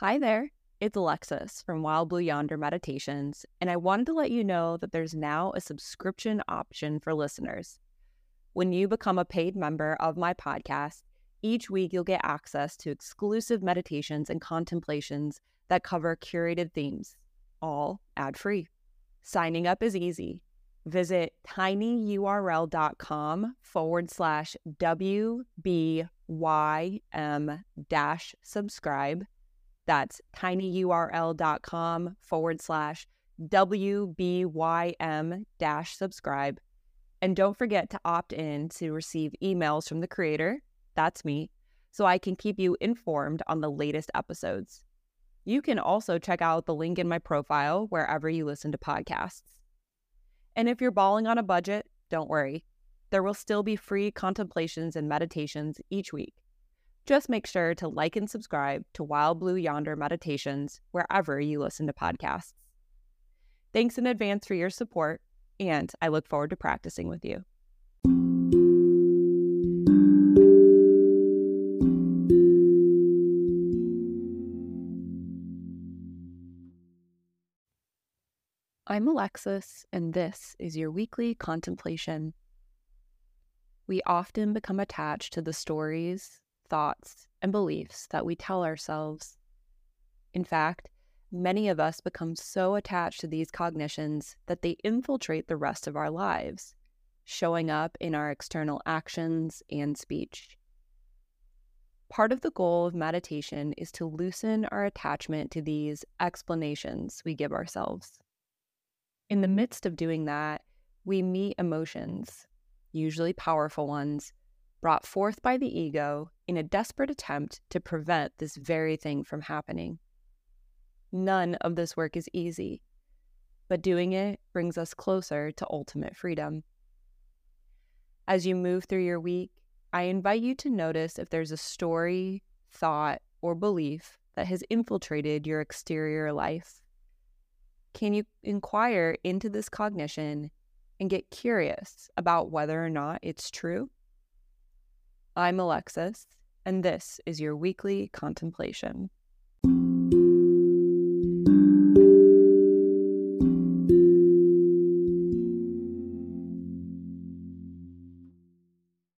Hi there, it's Alexis from Wild Blue Yonder Meditations, and I wanted to let you know that there's now a subscription option for listeners. When you become a paid member of my podcast, each week you'll get access to exclusive meditations and contemplations that cover curated themes, all ad free. Signing up is easy. Visit tinyurl.com forward slash WBYM dash subscribe that's tinyurl.com forward slash WBYM dash subscribe. And don't forget to opt in to receive emails from the creator, that's me, so I can keep you informed on the latest episodes. You can also check out the link in my profile wherever you listen to podcasts. And if you're balling on a budget, don't worry. There will still be free contemplations and meditations each week. Just make sure to like and subscribe to Wild Blue Yonder Meditations wherever you listen to podcasts. Thanks in advance for your support, and I look forward to practicing with you. I'm Alexis, and this is your weekly contemplation. We often become attached to the stories, thoughts, and beliefs that we tell ourselves. In fact, many of us become so attached to these cognitions that they infiltrate the rest of our lives, showing up in our external actions and speech. Part of the goal of meditation is to loosen our attachment to these explanations we give ourselves. In the midst of doing that, we meet emotions, usually powerful ones, brought forth by the ego in a desperate attempt to prevent this very thing from happening. None of this work is easy, but doing it brings us closer to ultimate freedom. As you move through your week, I invite you to notice if there's a story, thought, or belief that has infiltrated your exterior life. Can you inquire into this cognition and get curious about whether or not it's true? I'm Alexis, and this is your weekly contemplation.